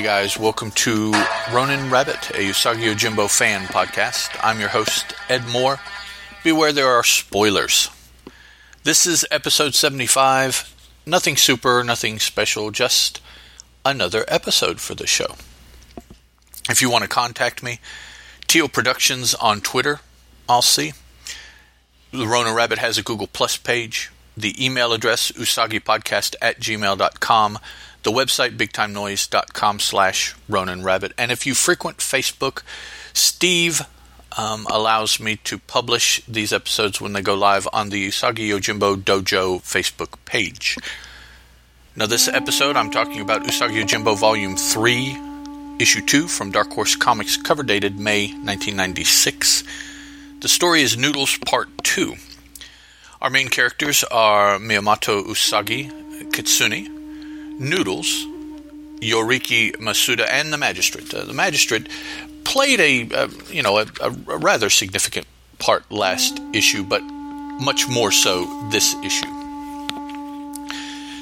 Hey guys, welcome to Ronin Rabbit, a Usagi Yojimbo fan podcast. I'm your host, Ed Moore. Beware there are spoilers. This is episode 75. Nothing super, nothing special, just another episode for the show. If you want to contact me, Teal Productions on Twitter, I'll see. The Ronin Rabbit has a Google Plus page. The email address, usagipodcast at gmail.com the website bigtimenoise.com slash ronin rabbit. And if you frequent facebook steve um, allows me to publish these episodes when they go live on the usagi yojimbo dojo facebook page. Now this episode i'm talking about usagi yojimbo volume 3 issue 2 from dark horse comics cover dated may 1996 the story is noodles part 2 our main characters are miyamoto usagi kitsune Noodles, Yoriki Masuda, and the magistrate. Uh, the magistrate played a uh, you know a, a, rather significant part last issue, but much more so this issue.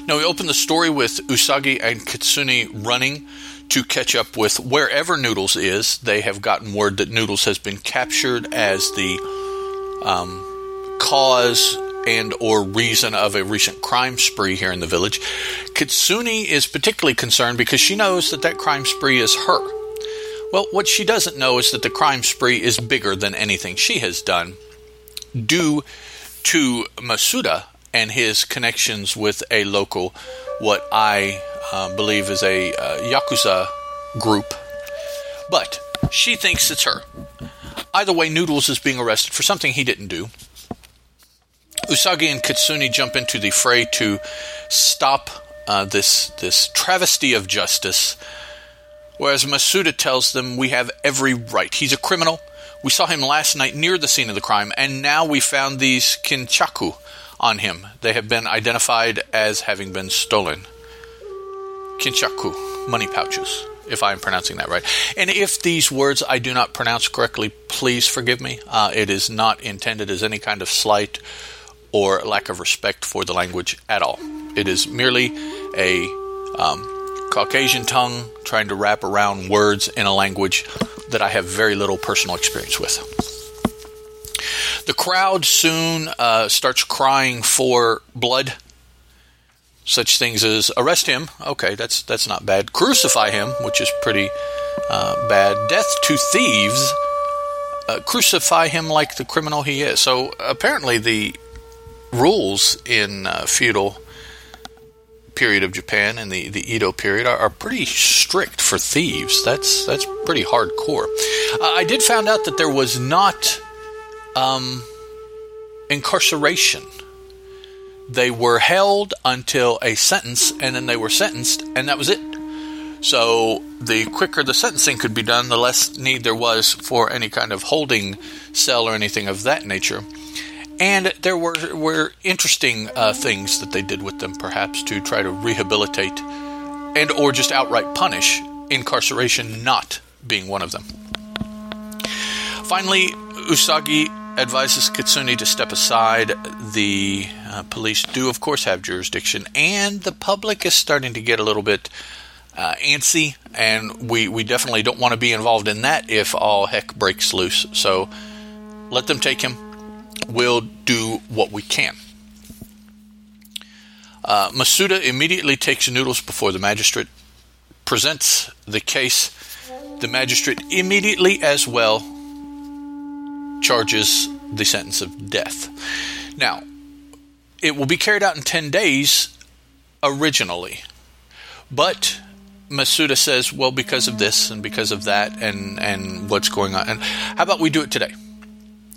Now we open the story with Usagi and Kitsune running to catch up with wherever Noodles is. They have gotten word that Noodles has been captured as the um, cause and or reason of a recent crime spree here in the village. Kitsune is particularly concerned because she knows that that crime spree is her. Well, what she doesn't know is that the crime spree is bigger than anything she has done due to Masuda and his connections with a local, what I uh, believe is a uh, Yakuza group. But she thinks it's her. Either way, Noodles is being arrested for something he didn't do. Usagi and Kitsune jump into the fray to stop uh, this this travesty of justice. Whereas Masuda tells them we have every right. He's a criminal. We saw him last night near the scene of the crime, and now we found these kinchaku on him. They have been identified as having been stolen. Kinchaku, money pouches, if I'm pronouncing that right. And if these words I do not pronounce correctly, please forgive me. Uh, it is not intended as any kind of slight or lack of respect for the language at all. It is merely a um, Caucasian tongue trying to wrap around words in a language that I have very little personal experience with. The crowd soon uh, starts crying for blood. Such things as arrest him, okay, that's that's not bad. Crucify him, which is pretty uh, bad. Death to thieves, uh, crucify him like the criminal he is. So apparently, the rules in uh, feudal period of Japan and the, the Edo period are, are, pretty strict for thieves. That's that's pretty hardcore. Uh, I did find out that there was not um, incarceration. They were held until a sentence, and then they were sentenced, and that was it. So the quicker the sentencing could be done, the less need there was for any kind of holding cell or anything of that nature. And there were were interesting uh, things that they did with them, perhaps to try to rehabilitate and or just outright punish incarceration, not being one of them. Finally, Usagi advises Kitsune to step aside. The uh, police do, of course, have jurisdiction, and the public is starting to get a little bit uh, antsy, and we, we definitely don't want to be involved in that if all heck breaks loose. So let them take him we'll do what we can. Uh, Masuda immediately takes Noodles before the magistrate, presents the case. The magistrate immediately as well charges the sentence of death. Now, it will be carried out in 10 days originally, but Masuda says, well, because of this and because of that and, and what's going on, and how about we do it today?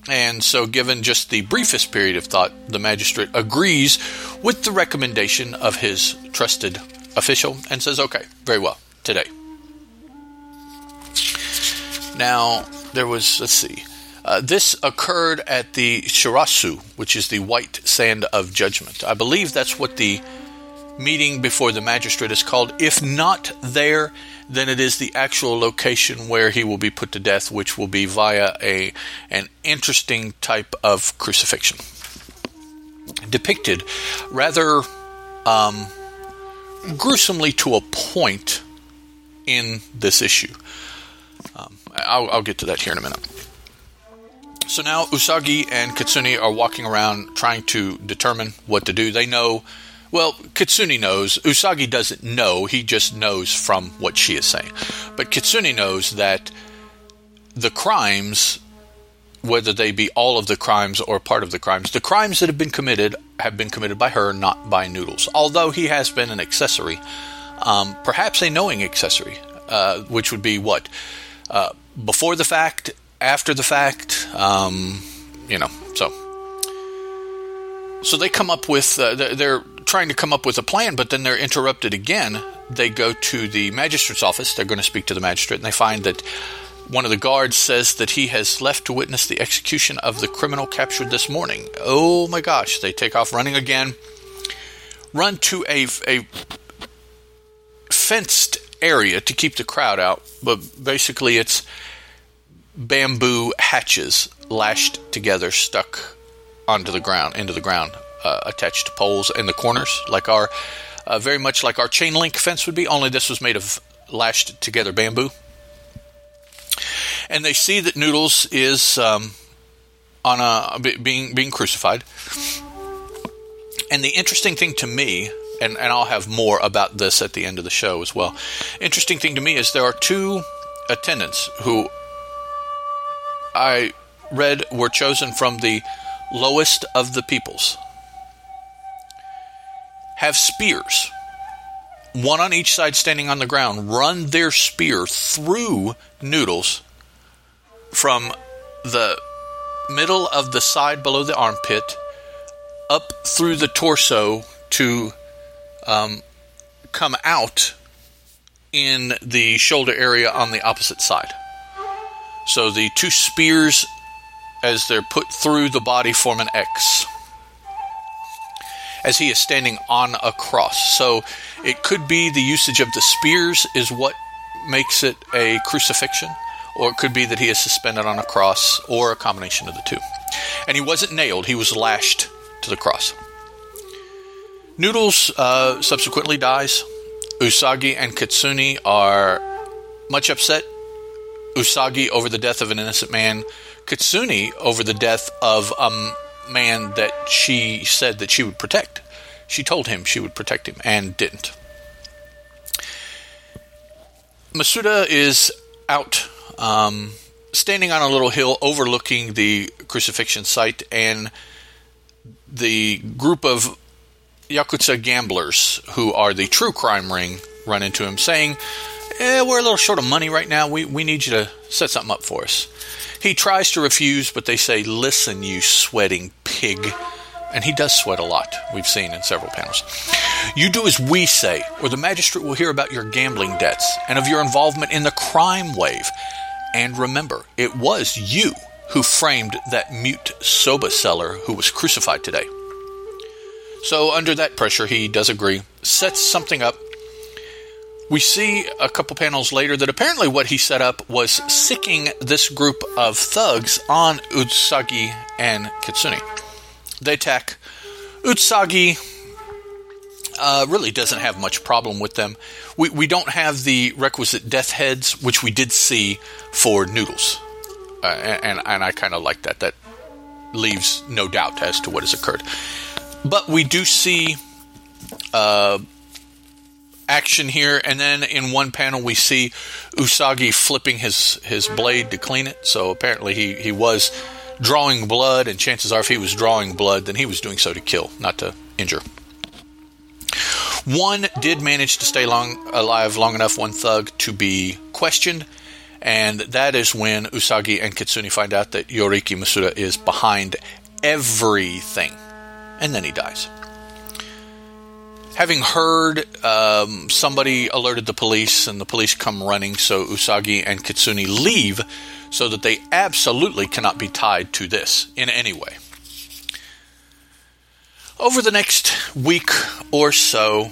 And so, given just the briefest period of thought, the magistrate agrees with the recommendation of his trusted official and says, okay, very well, today. Now, there was, let's see, uh, this occurred at the Shirasu, which is the white sand of judgment. I believe that's what the meeting before the magistrate is called. If not there, then it is the actual location where he will be put to death, which will be via a an interesting type of crucifixion, depicted rather um, gruesomely to a point in this issue. Um, I'll, I'll get to that here in a minute. So now Usagi and Kitsune are walking around trying to determine what to do. They know, well, Kitsune knows. Usagi doesn't know, he just knows from what she is saying. But Kitsune knows that the crimes, whether they be all of the crimes or part of the crimes, the crimes that have been committed have been committed by her, not by Noodles. Although he has been an accessory, um, perhaps a knowing accessory, uh, which would be what? Uh, before the fact, after the fact, um, you know, so. So they come up with, uh, they're trying to come up with a plan, but then they're interrupted again. They go to the magistrate's office. They're going to speak to the magistrate, and they find that one of the guards says that he has left to witness the execution of the criminal captured this morning. Oh my gosh. They take off running again, run to a, a fenced area to keep the crowd out, but basically it's bamboo hatches lashed together, stuck onto the ground, into the ground, uh, attached to poles in the corners, like our, uh, very much like our chain link fence would be, only this was made of lashed together bamboo and they see that Noodles is um, on a being being crucified. And the interesting thing to me, and, and I'll have more about this at the end of the show as well. Interesting thing to me is there are two attendants who I read were chosen from the lowest of the peoples. Have spears, one on each side standing on the ground, run their spear through Noodles from the middle of the side below the armpit up through the torso to um, come out in the shoulder area on the opposite side. So the two spears, as they're put through the body, form an X. As he is standing on a cross. So it could be the usage of the spears is what makes it a crucifixion or it could be that he is suspended on a cross, or a combination of the two. And he wasn't nailed, he was lashed to the cross. Noodles uh, subsequently dies. Usagi and Kitsune are much upset. Usagi over the death of an innocent man, Kitsune over the death of a man that she said that she would protect. She told him she would protect him and didn't. Masuda is out um, standing on a little hill overlooking the crucifixion site, and the group of Yakuza gamblers who are the true crime ring run into him, saying, eh, We're a little short of money right now. We, we need you to set something up for us. He tries to refuse, but they say, Listen, you sweating pig. And he does sweat a lot, we've seen in several panels. You do as we say, or the magistrate will hear about your gambling debts and of your involvement in the crime wave. And remember, it was you who framed that mute soba seller who was crucified today. So, under that pressure, he does agree, sets something up. We see a couple panels later that apparently what he set up was sicking this group of thugs on Usagi and Kitsune. They attack. Usagi uh, really doesn't have much problem with them. We, we don't have the requisite death heads, which we did see for Noodles. Uh, and, and I kind of like that. That leaves no doubt as to what has occurred. But we do see uh, action here, and then in one panel we see Usagi flipping his, his blade to clean it. So apparently he, he was drawing blood, and chances are if he was drawing blood, then he was doing so to kill, not to injure. One did manage to stay long alive long enough, one thug, to be questioned, and that is when Usagi and Kitsune find out that Yoriki Masuda is behind everything, and then he dies. Having heard um, somebody alerted the police, and the police come running, so Usagi and Kitsune leave so that they absolutely cannot be tied to this in any way. Over the next week or so,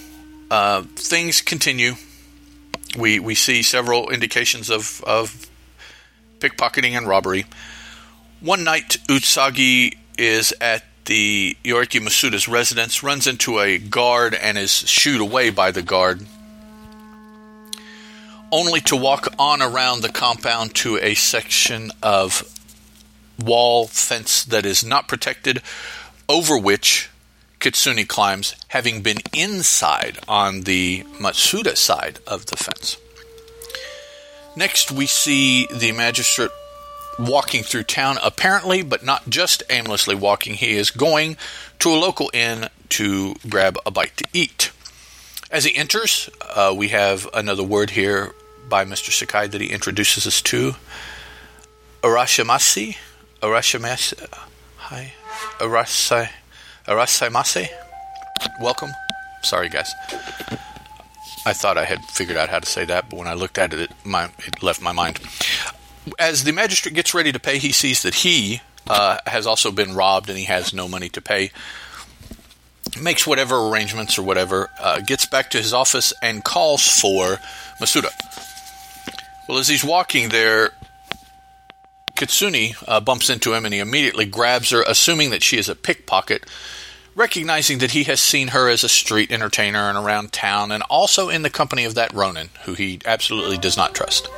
uh, things continue. We we see several indications of, of pickpocketing and robbery. One night, Usagi is at the Yoriki Masuda's residence, runs into a guard, and is shooed away by the guard. only to walk on around the compound to a section of wall fence that is not protected, over which Kitsune climbs, having been inside on the Matsuda side of the fence. Next, we see the magistrate walking through town, apparently, but not just aimlessly walking. He is going to a local inn to grab a bite to eat. As he enters, uh, we have another word here by Mr. Sakai that he introduces us to. Arashimasi? Arashimasi? Hi. Arasai. Arasaimase. Welcome. Sorry, guys. I thought I had figured out how to say that, but when I looked at it, it, my, it left my mind. As the magistrate gets ready to pay, he sees that he uh, has also been robbed and he has no money to pay. Makes whatever arrangements or whatever, uh, gets back to his office and calls for Masuda. Well, as he's walking there, Kitsune uh, bumps into him and he immediately grabs her, assuming that she is a pickpocket, recognizing that he has seen her as a street entertainer and around town, and also in the company of that Ronin, who he absolutely does not trust.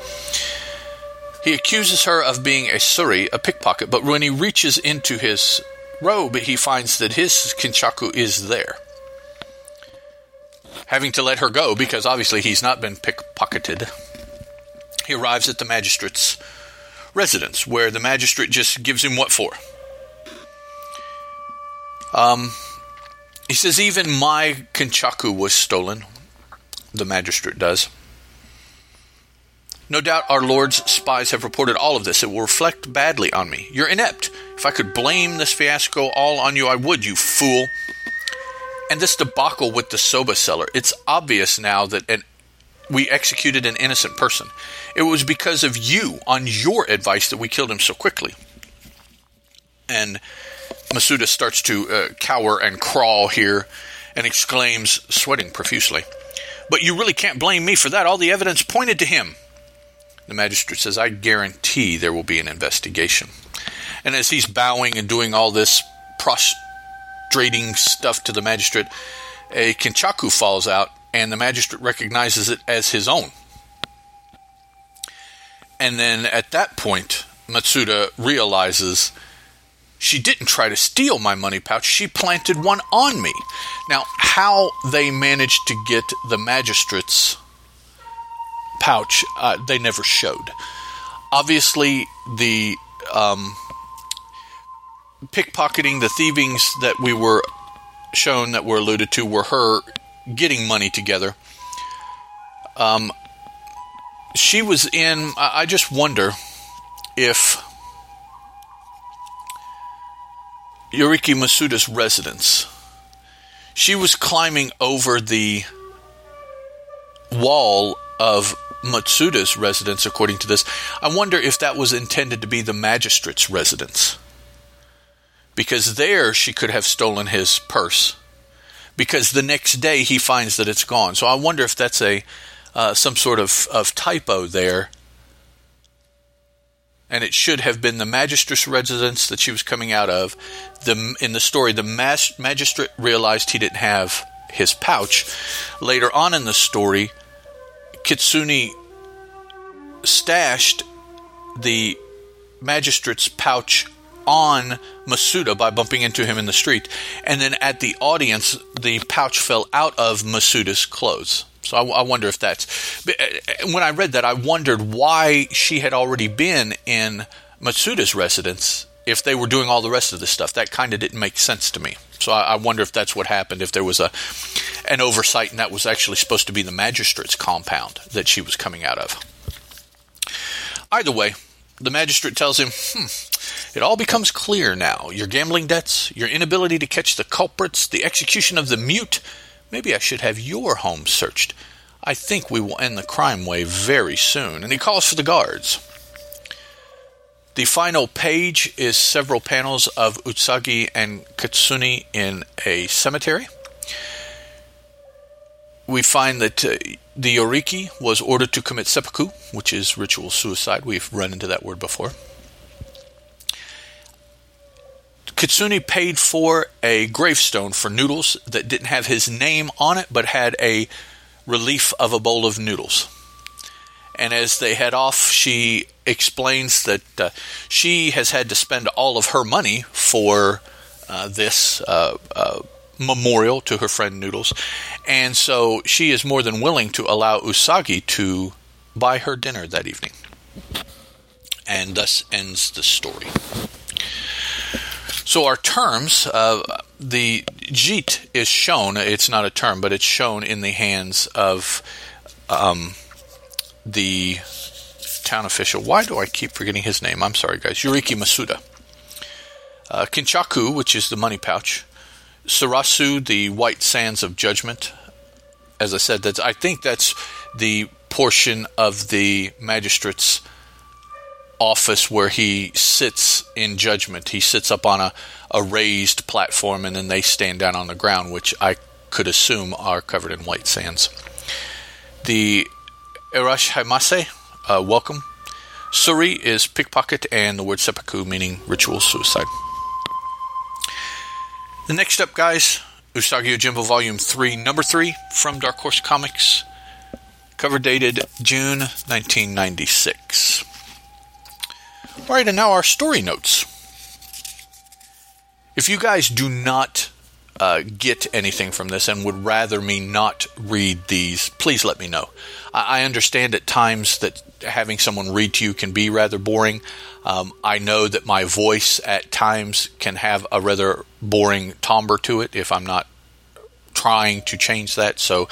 He accuses her of being a suri, a pickpocket, but when he reaches into his robe, he finds that his kinchaku is there. Having to let her go because obviously he's not been pickpocketed, he arrives at the magistrate's residence, where the magistrate just gives him what for. Um, he says, even my kinchaku was stolen. The magistrate does. No doubt our Lord's spies have reported all of this. It will reflect badly on me. You're inept. If I could blame this fiasco all on you, I would, you fool. And this debacle with the soba seller. It's obvious now that an, we executed an innocent person. It was because of you, on your advice, that we killed him so quickly. And Masuda starts to uh, cower and crawl here and exclaims, sweating profusely, But you really can't blame me for that. All the evidence pointed to him. The magistrate says, I guarantee there will be an investigation. And as he's bowing and doing all this prostrating stuff to the magistrate, a kinchaku falls out, and the magistrate recognizes it as his own. And then at that point, Matsuda realizes she didn't try to steal my money pouch, she planted one on me. Now, how they managed to get the magistrate's pouch, uh, they never showed. Obviously, the um, pickpocketing, the thievings that we were shown that were alluded to were her getting money together. Um, she was in. I just wonder if Yuriki Masuda's residence. She was climbing over the wall of Matsuda's residence, according to this. I wonder if that was intended to be the magistrate's residence. Because there she could have stolen his purse. Because the next day he finds that it's gone. So I wonder if that's a uh, some sort of, of typo there. And it should have been the magistrate's residence that she was coming out of. The, in the story, the mas- magistrate realized he didn't have his pouch. Later on in the story, Kitsune stashed the magistrate's pouch on Masuda by bumping into him in the street. And then at the audience, the pouch fell out of Masuda's clothes. So I, I, wonder if that's. When I read that, I wondered why she had already been in Matsuda's residence if they were doing all the rest of the stuff. That kind of didn't make sense to me. So I, I wonder if that's what happened. If there was a an oversight and that was actually supposed to be the magistrate's compound that she was coming out of. Either way, the magistrate tells him, hmm, it all becomes clear now. Your gambling debts, your inability to catch the culprits, the execution of the mute, Maybe I should have your home searched. I think we will end the crime wave very soon. And he calls for the guards. The final page is several panels of Usagi and Kitsune in a cemetery. We find that uh, the Yoriki was ordered to commit seppuku, which is ritual suicide. We've run into that word before. Kitsune paid for a gravestone for noodles that didn't have his name on it, but had a relief of a bowl of noodles. And as they head off, she explains that uh, she has had to spend all of her money for uh, this uh, uh, memorial to her friend Noodles. And so she is more than willing to allow Usagi to buy her dinner that evening. And thus ends the story. So our terms, uh, the jitte is shown. It's not a term, but it's shown in the hands of um, the town official. Why do I keep forgetting his name? I'm sorry, guys. Yuriki Masuda. Uh, Kinchaku, which is the money pouch. Sarasu, the white sands of judgment. As I said, that's I think that's the portion of the magistrate's office where he sits in judgment. He sits up on a, a raised platform and then they stand down on the ground, which I could assume are covered in white sands. The Irashaimase, uh, welcome. Suri is pickpocket, and the word seppuku meaning ritual suicide. The next up, guys, Usagi Yojimbo Volume 3, Number 3 from Dark Horse Comics. Cover dated June 1996. All right, and now our story notes. If you guys do not uh, get anything from this and would rather me not read these, please let me know. I, I understand at times that having someone read to you can be rather boring. Um, I know that my voice at times can have a rather boring timbre to it if I'm not trying to change that. So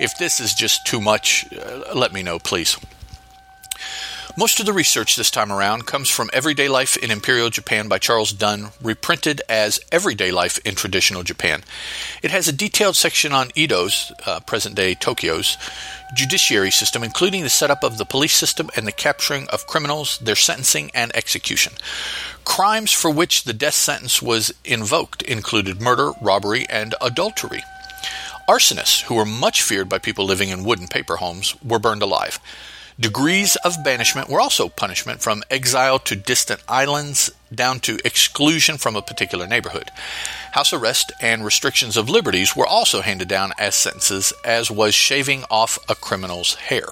if this is just too much, uh, let me know, please. Most of the research this time around comes from Everyday Life in Imperial Japan by Charles Dunn, reprinted as Everyday Life in Traditional Japan. It has a detailed section on Edo's, uh, present day Tokyo's, judiciary system, including the setup of the police system and the capturing of criminals, their sentencing, and execution. Crimes for which the death sentence was invoked included murder, robbery, and adultery. Arsonists, who were much feared by people living in wooden paper homes, were burned alive. Degrees of banishment were also punishment from exile to distant islands down to exclusion from a particular neighborhood. House arrest and restrictions of liberties were also handed down as sentences, as was shaving off a criminal's hair.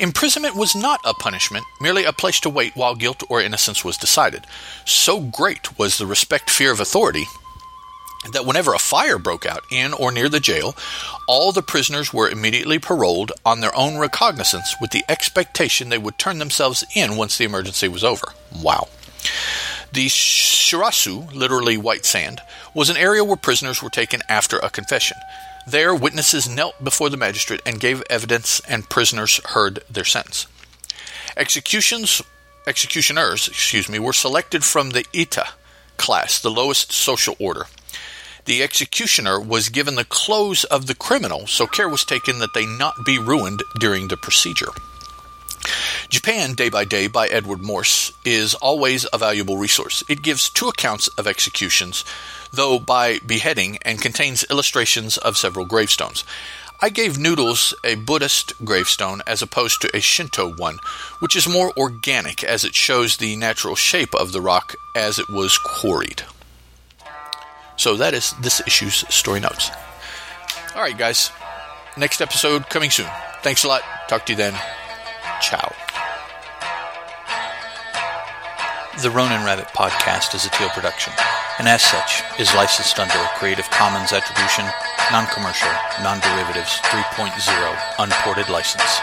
Imprisonment was not a punishment, merely a place to wait while guilt or innocence was decided. So great was the respect fear of authority that whenever a fire broke out in or near the jail, all the prisoners were immediately paroled on their own recognizance with the expectation they would turn themselves in once the emergency was over. Wow. The shirasu, literally white sand, was an area where prisoners were taken after a confession. There, witnesses knelt before the magistrate and gave evidence, and prisoners heard their sentence. Executions, executioners, excuse me, were selected from the ita class, the lowest social order. The executioner was given the clothes of the criminal, so care was taken that they not be ruined during the procedure. Japan, Day by Day by Edward Morse, is always a valuable resource. It gives two accounts of executions, though by beheading, and contains illustrations of several gravestones. I gave Noodles a Buddhist gravestone as opposed to a Shinto one, which is more organic as it shows the natural shape of the rock as it was quarried. So that is this issue's story notes. All right, guys. Next episode coming soon. Thanks a lot. Talk to you then. Ciao. The Ronin Rabbit podcast is a Teal production, and as such is licensed under a Creative Commons Attribution, Non-Commercial, Non-Derivatives 3.0 Unported License.